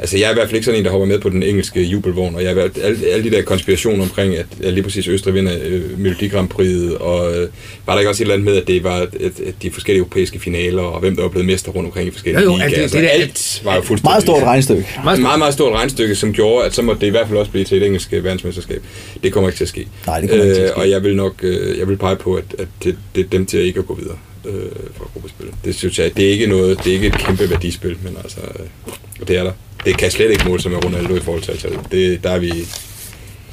Speaker 3: Altså, jeg er i hvert fald ikke sådan en, der hopper med på den engelske jubelvogn, og jeg er alle, alle de der konspirationer omkring, at, at lige præcis Østrig vinder øh, Melodi Grand Prix, og øh, var der ikke også et eller andet med, at det var at, at de forskellige europæiske finaler, og hvem der var blevet mester rundt omkring i forskellige
Speaker 1: Jo, jo,
Speaker 3: ligaer.
Speaker 1: det- det
Speaker 3: altså,
Speaker 1: der-
Speaker 3: alt var jo fuldstændig...
Speaker 2: Meget stort regnstykke.
Speaker 3: Meget, meget, meget stort regnstykke, som gjorde, at så måtte det i hvert fald også blive til et engelsk øh, verdensmesterskab. Det kommer ikke til at ske.
Speaker 2: Nej, det kommer ikke til at ske.
Speaker 3: Og jeg vil nok øh, jeg vil pege på, at, at det, det er dem til ikke at gå videre øh, fra gruppespil. Det synes jeg, det er ikke noget, det er ikke et kæmpe værdispil, men altså, øh, det er der. Det kan slet ikke måle sig med Ronaldo i forhold til antallet. Det, der, er vi,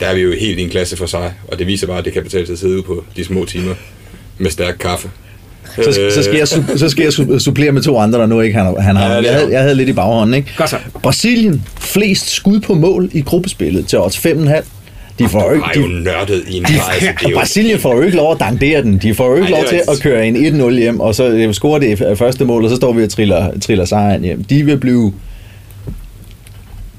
Speaker 3: der er vi jo helt i en klasse for sig, og det viser bare, at det kan betale sig at sidde ude på de små timer med stærk kaffe.
Speaker 2: Så, så, skal jeg, så skal jeg su- supplere med to andre, der nu ikke han, han har. Jeg, havde, jeg havde lidt i baghånden, ikke?
Speaker 1: Godt så.
Speaker 2: Brasilien, flest skud på mål i gruppespillet til odds 5,5. De får jo ikke, de,
Speaker 3: jo nørdet i en grad, altså, det er jo,
Speaker 2: Brasilien får jo ikke lov at dandere den. De får jo ikke
Speaker 3: Nej,
Speaker 2: lov til at køre en 1-0 hjem, og så øh, score det første mål, og så står vi og triller, triller sejren hjem. De vil blive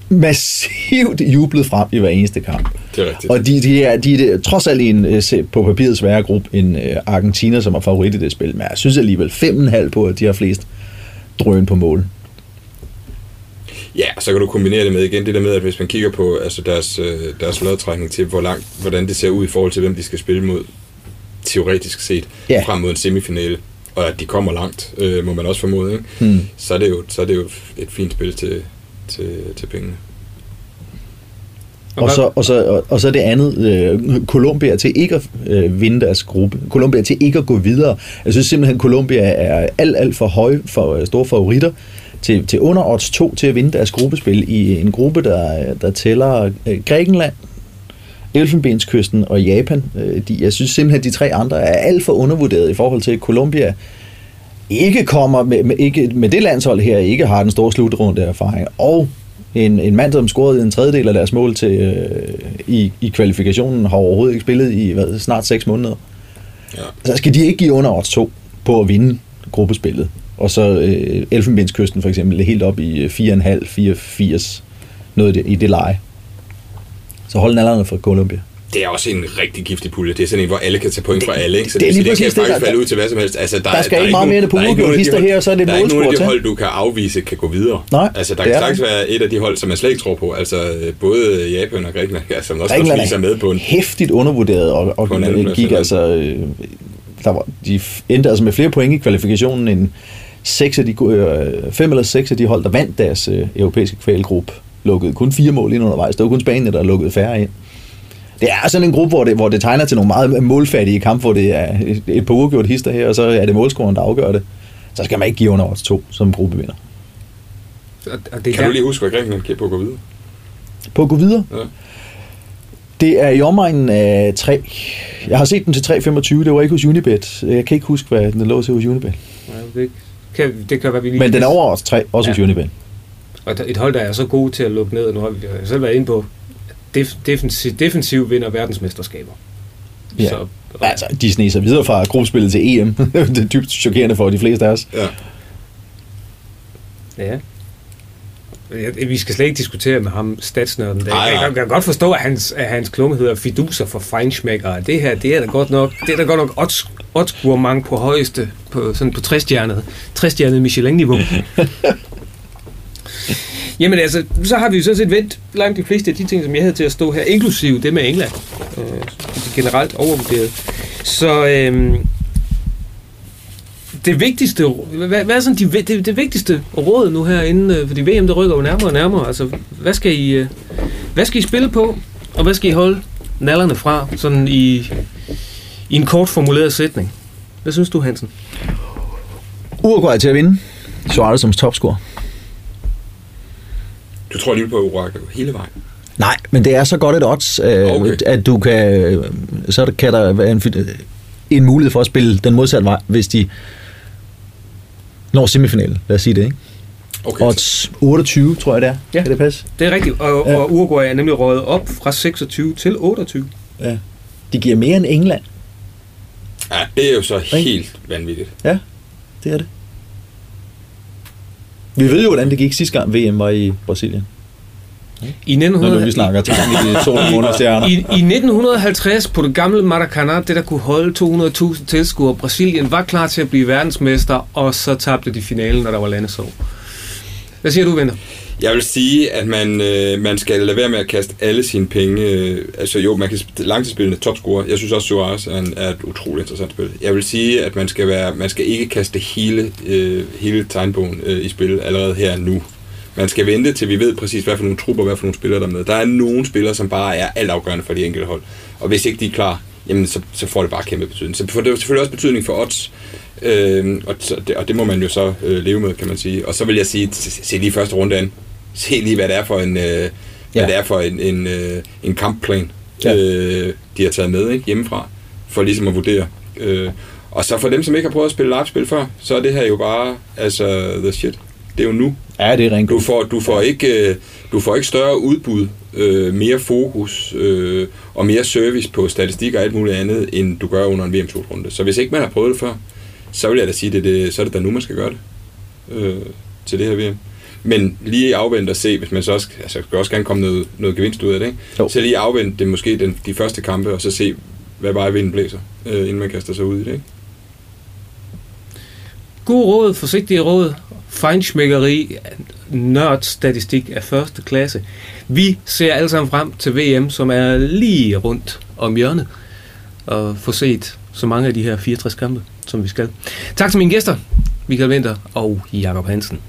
Speaker 2: massivt jublet frem i hver eneste kamp.
Speaker 3: det er rigtigt.
Speaker 2: Og de, de, er, de er trods alt en øh, på papiret sværere gruppe end øh, Argentina, som er favorit i det spil. Men jeg synes alligevel 5,5 på, at de har flest drøn på mål.
Speaker 3: Ja, så kan du kombinere det med igen det der med, at hvis man kigger på altså deres, øh, deres lodtrækning til, hvor langt, hvordan det ser ud i forhold til, hvem de skal spille mod, teoretisk set,
Speaker 2: Ja.
Speaker 3: frem mod en semifinale, og at de kommer langt, øh, må man også formode, ikke?
Speaker 2: Hmm.
Speaker 3: Så, er det jo, så er det jo et fint spil til, til, til pengene.
Speaker 2: Og så, og, så, og, så det andet, øh, Colombia til ikke at øh, vinde deres gruppe. Colombia til ikke at gå videre. Jeg synes simpelthen, Colombia er alt, alt for høje for øh, store favoritter til, til under odds 2 til at vinde deres gruppespil i en gruppe, der, der tæller øh, Grækenland, Elfenbenskysten og Japan. Øh, de, jeg synes simpelthen, at de tre andre er alt for undervurderet i forhold til, at Colombia ikke kommer med, med, ikke, med det landshold her, ikke har den store slutrunde erfaring, og en, en mand, som scorede en tredjedel af deres mål til, øh, i, i kvalifikationen, har overhovedet ikke spillet i hvad, snart 6 måneder.
Speaker 3: Ja.
Speaker 2: Så skal de ikke give under odds 2 på at vinde gruppespillet. Og så øh, Elfenbenskysten for eksempel, er helt op i øh, 4,5, 4,80, noget i det, i det leje. Så hold nallerne fra Colombia.
Speaker 3: Det er også en rigtig giftig pulje. Det er sådan en, hvor alle kan tage point fra alle. Ikke? Så
Speaker 2: det er
Speaker 3: det,
Speaker 2: lige
Speaker 3: det, det kan
Speaker 2: præcis det,
Speaker 3: faktisk
Speaker 2: der-
Speaker 3: falde ud til hvad som helst. Altså, der,
Speaker 2: Der skal
Speaker 3: er
Speaker 2: ikke meget mere end på
Speaker 3: der er
Speaker 2: uafgjort her, så er det
Speaker 3: Der er ikke nogen af de hold, du kan afvise, kan gå videre.
Speaker 2: Nej,
Speaker 3: altså, der
Speaker 2: det
Speaker 3: kan
Speaker 2: er
Speaker 3: sagtens være et af de hold, som man slet ikke tror på. Altså, øh, både Japan og Grækenland, ja, som også
Speaker 2: Grækenland
Speaker 3: også
Speaker 2: er
Speaker 3: med på en...
Speaker 2: hæftigt undervurderet, og, og gik altså... Øh, der var, de endte altså med flere point i kvalifikationen end seks af de, øh, fem eller seks af de hold, der vandt deres øh, europæiske kvalgruppe, lukkede kun fire mål ind undervejs. Det var kun Spanien, der lukkede færre ind. Det er sådan en gruppe, hvor det, hvor det tegner til nogle meget målfattige kampe, hvor det er et, et par uafgjort hister her, og så er det målscoren, der afgør det. Så skal man ikke give under odds to som gruppevinder.
Speaker 1: Og, det er
Speaker 3: Kan
Speaker 1: der,
Speaker 3: du lige huske, hvad Grækenland kan på at gå videre?
Speaker 2: På at gå videre,
Speaker 3: Ja.
Speaker 2: Det er i omegnen af 3. Jeg har set den til 3,25. Det var ikke hos Unibet. Jeg kan ikke huske, hvad den lå til hos Unibet.
Speaker 1: Nej, det, kan, det kan være, vi lige...
Speaker 2: Men den er over os 3, også ja. hos. Unibet.
Speaker 1: Og et hold, der er så gode til at lukke ned, og nu har vi selv været inde på, def, defensiv, defensiv vinder verdensmesterskaber.
Speaker 2: Ja.
Speaker 1: Så,
Speaker 2: Altså, de sneser sig videre fra gruppespillet til EM. det er dybt chokerende for de fleste af os.
Speaker 3: Ja.
Speaker 1: ja. Vi skal slet ikke diskutere med ham, statsnørden. Der. Jeg, kan godt forstå, at hans, at hans klumme hedder fiduser for Feinschmecker. Det her, det er da godt nok, det er da godt nok odds, oddsgourmand på højeste, på, sådan på 60-stjernet, 60-stjernet Michelin-niveau. Jamen altså, så har vi jo sådan set vendt langt de fleste af de ting, som jeg havde til at stå her, inklusive det med England. Øh, er generelt overvurderet. Så øhm, det vigtigste, hvad, hvad er sådan de, det, det vigtigste råd nu her inden, øh, fordi VM der rykker jo nærmere og nærmere, altså hvad skal I, øh, hvad skal I spille på, og hvad skal I holde nallerne fra, sådan i, i en kort formuleret sætning? Hvad synes du, Hansen?
Speaker 2: Uruguay til at vinde. Suarez som topscorer.
Speaker 3: Du tror lige på Uruguay hele vejen.
Speaker 2: Nej, men det er så godt et odds, øh,
Speaker 3: Okay.
Speaker 2: at du kan, så kan der være en, en mulighed for at spille den modsatte vej, hvis de når semifinalen. Lad os sige det, ikke?
Speaker 3: Okay,
Speaker 2: Odds 28, tror jeg det er.
Speaker 1: Ja.
Speaker 2: Kan det passe?
Speaker 1: Det er rigtigt, og,
Speaker 2: Ja.
Speaker 1: og Uruguay er nemlig røget op fra 26 til 28.
Speaker 2: Ja. De giver mere end England.
Speaker 3: Ja, det er jo så helt vanvittigt.
Speaker 2: Ja, det er det. Vi ved jo, hvordan det gik sidste gang VM var i Brasilien.
Speaker 1: I
Speaker 2: Når
Speaker 1: 1900,
Speaker 2: nu vi snakker til i de sorte måneder
Speaker 1: I, I 1950 på det gamle Maracanã, det der kunne holde 200.000 tilskuere, Brasilien var klar til at blive verdensmester, og så tabte de finalen, når der var landesår.
Speaker 4: Hvad siger du, Vinter?
Speaker 3: Jeg vil sige, at man, øh, man skal lade være med at kaste alle sine penge. Øh, altså jo, man kan langtidsspillende topscorer. Jeg synes også, Suarez er, en, er et utroligt interessant spil. Jeg vil sige, at man skal, være, man skal ikke kaste hele, øh, hele tegnbogen øh, i spil allerede her nu. Man skal vente, til vi ved præcis, hvad for nogle trupper, hvad for nogle spillere der er med. Der er nogle spillere, som bare er altafgørende for de enkelte hold. Og hvis ikke de er klar, jamen så, så får det bare kæmpe betydning. Så får det selvfølgelig også betydning for odds. Øh, og, det, og det må man jo så øh, leve med, kan man sige. Og så vil jeg sige, se lige første runde an. Se lige, hvad det er for en, øh, ja. hvad det er for en, en, øh, en kampplan, ja. øh, de har taget med ikke, hjemmefra, for ligesom at vurdere. Øh, og så for dem, som ikke har prøvet at spille live-spil før, så er det her jo bare, altså, the shit. Det er jo nu.
Speaker 2: Ja, det er rent
Speaker 3: du får, du får ikke, øh, du får ikke større udbud, øh, mere fokus øh, og mere service på statistik og alt muligt andet, end du gør under en VM-slutrunde. Så hvis ikke man har prøvet det før, så vil jeg da sige, det, det, så er det da nu, man skal gøre det øh, til det her VM. Men lige afvente og se, hvis man så også, altså, skal også gerne komme noget, noget gevinst ud af det, ikke? så lige afvente det måske den, de første kampe, og så se, hvad vej vinden blæser, øh, inden man kaster sig ud i det. Ikke?
Speaker 4: God råd, forsigtige råd, fejnsmækkeri, statistik af første klasse. Vi ser alle sammen frem til VM, som er lige rundt om hjørnet, og få set så mange af de her 64 kampe, som vi skal. Tak til mine gæster, Michael Winter og Jakob Hansen.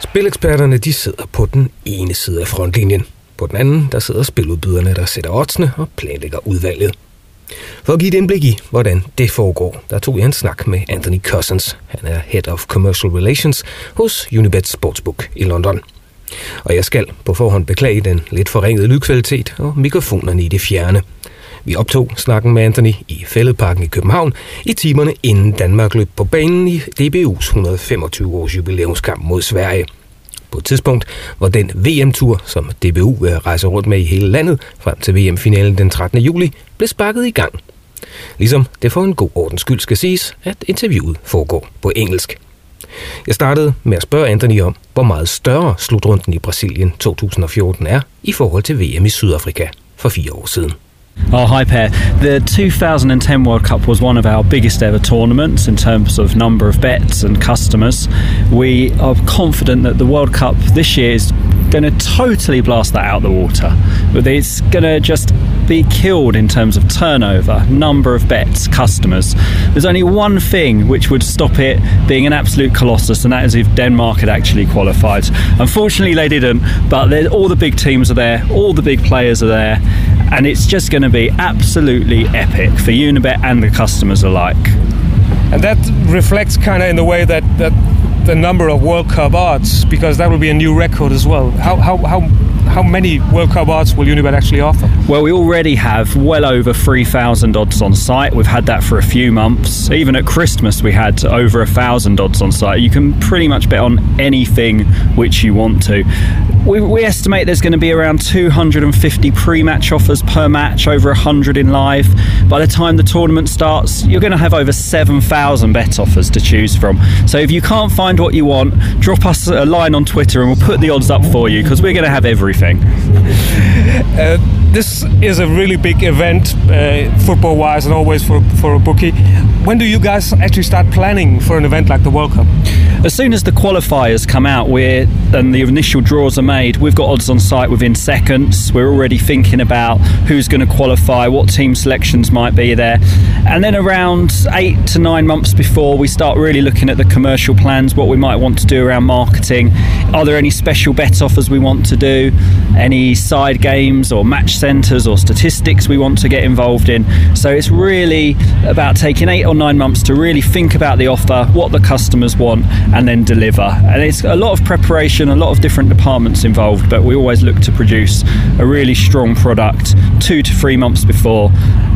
Speaker 1: Spileksperterne de sidder på den ene side af frontlinjen. På den anden der sidder spiludbyderne, der sætter oddsene og planlægger udvalget. For at give et indblik i, hvordan det foregår, der tog jeg en snak med Anthony Cousins. Han er Head of Commercial Relations hos Unibet Sportsbook i London. Og jeg skal på forhånd beklage den lidt forringede lydkvalitet og mikrofonerne i det fjerne. Vi optog snakken med Anthony i Fælledparken i København i timerne inden Danmark løb på banen i DBU's 125 års jubilæumskamp mod Sverige. På et tidspunkt, hvor den VM-tur, som DBU øh, rejser rundt med i hele landet frem til VM-finalen den 13. juli, blev sparket i gang. Ligesom det for en god ordens skyld skal siges, at interviewet foregår på engelsk. Jeg startede med at spørge Anthony om, hvor meget større slutrunden i Brasilien 2014 er i forhold til VM i Sydafrika for fire år siden.
Speaker 5: Oh, hi, Per. The 2010 World Cup was one of our biggest ever tournaments in terms of number of bets and customers. We are confident that the World Cup this year is going to totally blast that out of the water. It's going to just be killed in terms of turnover, number of bets, customers. There's only one thing which would stop it being an absolute colossus, and that is if Denmark had actually qualified. Unfortunately, they didn't, but all the big teams are there, all the big players are there, and it's just going to be absolutely epic for Unibet and the customers alike.
Speaker 6: And that reflects kind of in the way that, that the number of World Cup odds, because that will be a new record as well. How, how, how how many World Cup odds will Unibet actually offer?
Speaker 5: Well, we already have well over 3,000 odds on site. We've had that for a few months. Even at Christmas, we had over a thousand odds on site. You can pretty much bet on anything which you want to. We, we estimate there's going to be around 250 pre match offers per match, over 100 in live. By the time the tournament starts, you're going to have over 7,000 bet offers to choose from. So if you can't find what you want, drop us a line on Twitter and we'll put the odds up for you because we're going to have everything everything.
Speaker 6: Uh, this is a really big event, uh, football wise, and always for, for a bookie. When do you guys actually start planning for an event like the World Cup?
Speaker 5: As soon as the qualifiers come out we're, and the initial draws are made, we've got odds on site within seconds. We're already thinking about who's going to qualify, what team selections might be there. And then around eight to nine months before, we start really looking at the commercial plans, what we might want to do around marketing. Are there any special bet offers we want to do? Any side games or match centres or statistics we want to get involved in? So it's really about taking eight or nine months to really think about the offer, what the customers want, and then deliver. And it's a lot of preparation, a lot of different departments involved, but we always look to produce a really strong product two to three months before,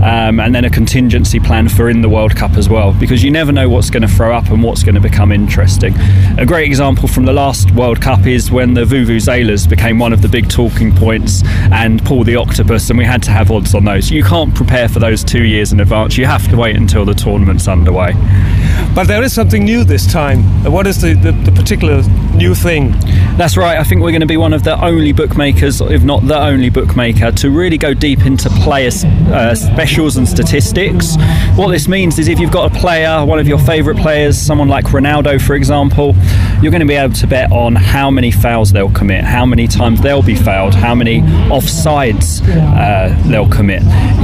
Speaker 5: um, and then a contingency plan for in the World Cup as well, because you never know what's going to throw up and what's going to become interesting. A great example from the last World Cup is when the Vuvuzelas became one of the big talking points and Paul the Octopus, and we had to have odds on those. You can't prepare for those two years in advance, you have to wait until the tournament's underway.
Speaker 6: But there is something new this time. What is the, the, the particular new thing.
Speaker 5: That's right. I think we're going to be one of the only bookmakers, if not the only bookmaker, to really go deep into player uh, specials and statistics. What this means is if you've got a player, one of your favourite players, someone like Ronaldo, for example, you're going to be able to bet on how many fouls they'll commit, how many times they'll be fouled, how many offsides uh, they'll commit.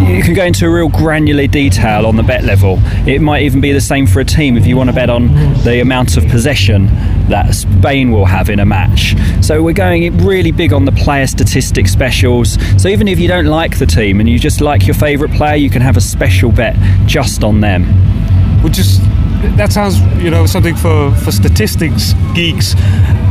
Speaker 5: You can go into a real granular detail on the bet level. It might even be the same for a team if you want to bet on the amount of possession that Spain will have in a match. So we're going really big on the player statistics specials. So even if you don't like the team and you just like your favourite player, you can have a special bet just on them.
Speaker 6: Which is that sounds you know something for for statistics geeks.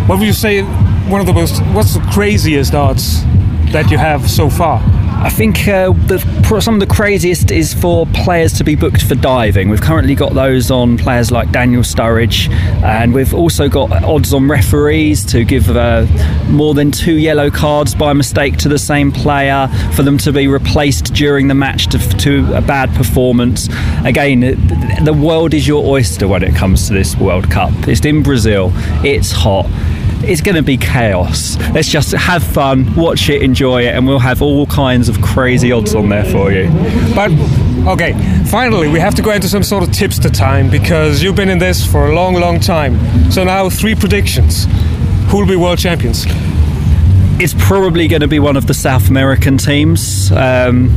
Speaker 6: What would you say? One of the most what's the craziest odds that you have so far?
Speaker 5: I think uh, the, some of the craziest is for players to be booked for diving. We've currently got those on players like Daniel Sturridge, and we've also got odds on referees to give uh, more than two yellow cards by mistake to the same player, for them to be replaced during the match to, to a bad performance. Again, the world is your oyster when it comes to this World Cup. It's in Brazil, it's hot it's going to be chaos. Let's just have fun, watch it, enjoy it, and we'll have all kinds of crazy odds on there for you.
Speaker 6: But okay, finally, we have to go into some sort of tipster time because you've been in this for a long, long time. So now, three predictions. Who will be world champions?
Speaker 5: It's probably going to be one of the South American teams. Um,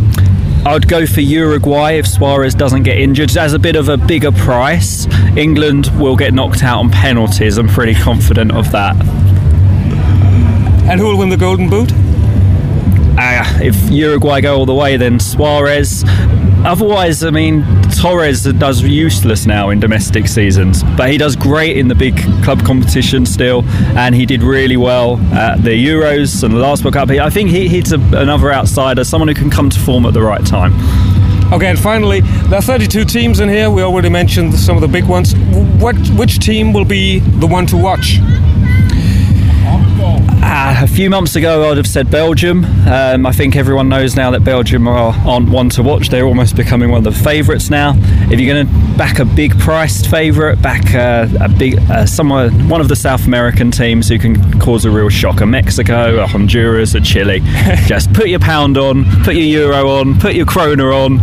Speaker 5: I'd go for Uruguay if Suarez doesn't get injured. As a bit of a bigger price, England will get knocked out on penalties. I'm pretty confident of that.
Speaker 6: And who will win the Golden Boot?
Speaker 5: Uh, if Uruguay go all the way, then Suarez. Otherwise, I mean, Torres does useless now in domestic seasons, but he does great in the big club competition still, and he did really well at the Euros and the last World Cup. I think he, he's a, another outsider, someone who can come to form at the right time.
Speaker 6: Okay, and finally, there are 32 teams in here. We already mentioned some of the big ones. What, which team will be the one to watch?
Speaker 5: Uh, a few months ago, I'd have said Belgium. Um, I think everyone knows now that Belgium are, aren't one to watch. They're almost becoming one of the favourites now. If you're going to back a big priced favourite, back uh, a big uh, somewhere, one of the South American teams who can cause a real shock, a Mexico, a Honduras, a Chile. just put your pound on, put your euro on, put your krona on,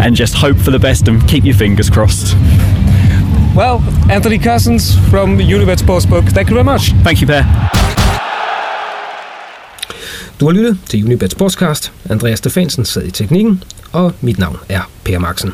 Speaker 5: and just hope for the best and keep your fingers crossed.
Speaker 6: Well, Anthony Cousins from Unibet Sportsbook, thank you very much.
Speaker 5: Thank you, Per.
Speaker 1: Du har lyttet til Unibet Sportscast. Andreas Stefansen sad i teknikken, og mit navn er Per Maxen.